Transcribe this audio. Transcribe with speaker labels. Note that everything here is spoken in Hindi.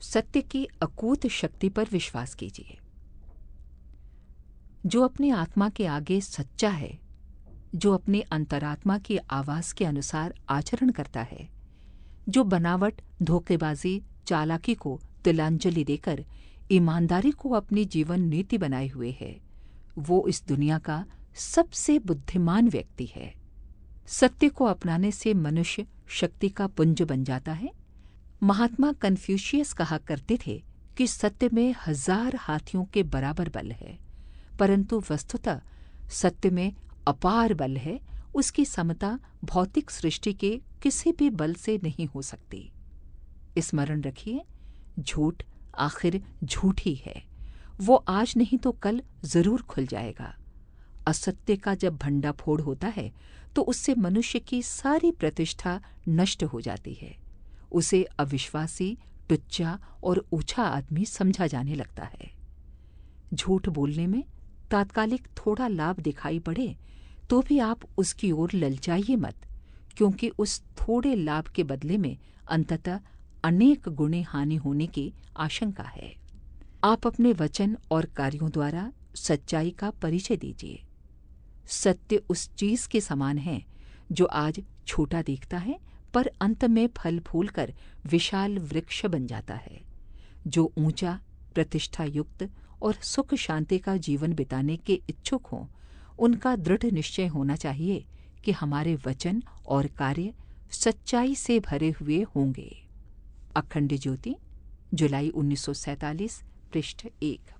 Speaker 1: सत्य की अकूत शक्ति पर विश्वास कीजिए। जो अपनी आत्मा के आगे सच्चा है, जो अपनी अंतरात्मा की आवाज़ के अनुसार आचरण करता है, जो बनावट, धोखेबाजी, चालाकी को तिलांजलि देकर ईमानदारी को अपनी जीवन नीति बनाए हुए है, वो इस दुनिया का सबसे बुद्धिमान व्यक्ति है। सत्य को अपनाने से मनुष्य शक्ति का पुंज बन जाता है। महात्मा कन्फ्यूशियस कहा करते थे कि सत्य में हज़ार हाथियों के बराबर बल है, परंतु वस्तुतः सत्य में अपार बल है, उसकी समता भौतिक सृष्टि के किसी भी बल से नहीं हो सकती। स्मरण रखिए, झूठ आखिर झूठ ही। है वो आज नहीं तो कल ज़रूर खुल जाएगा। असत्य का जब भंडाफोड़ होता है तो उससे मनुष्य की सारी प्रतिष्ठा नष्ट हो जाती है। उसे अविश्वासी, टुच्चा और ऊँचा आदमी समझा जाने लगता है। झूठ बोलने में तात्कालिक थोड़ा लाभ दिखाई पड़े तो भी आप उसकी ओर ललचाइए मत, क्योंकि उस थोड़े लाभ के बदले में अंततः अनेक गुणे हानि होने की आशंका है। आप अपने वचन और कार्यों द्वारा सच्चाई का परिचय दीजिए। सत्य उस चीज़ के समान है, जो आज छोटा दिखता है पर अंत में फल फूल कर विशाल वृक्ष बन जाता है, जो ऊँचा प्रतिष्ठा युक्त और सुख शांति का जीवन बिताने के इच्छुक हों। उनका दृढ़ निश्चय होना चाहिए कि हमारे वचन और कार्य सच्चाई से भरे हुए होंगे। अखंड ज्योति, जुलाई 1947 पृष्ठ एक।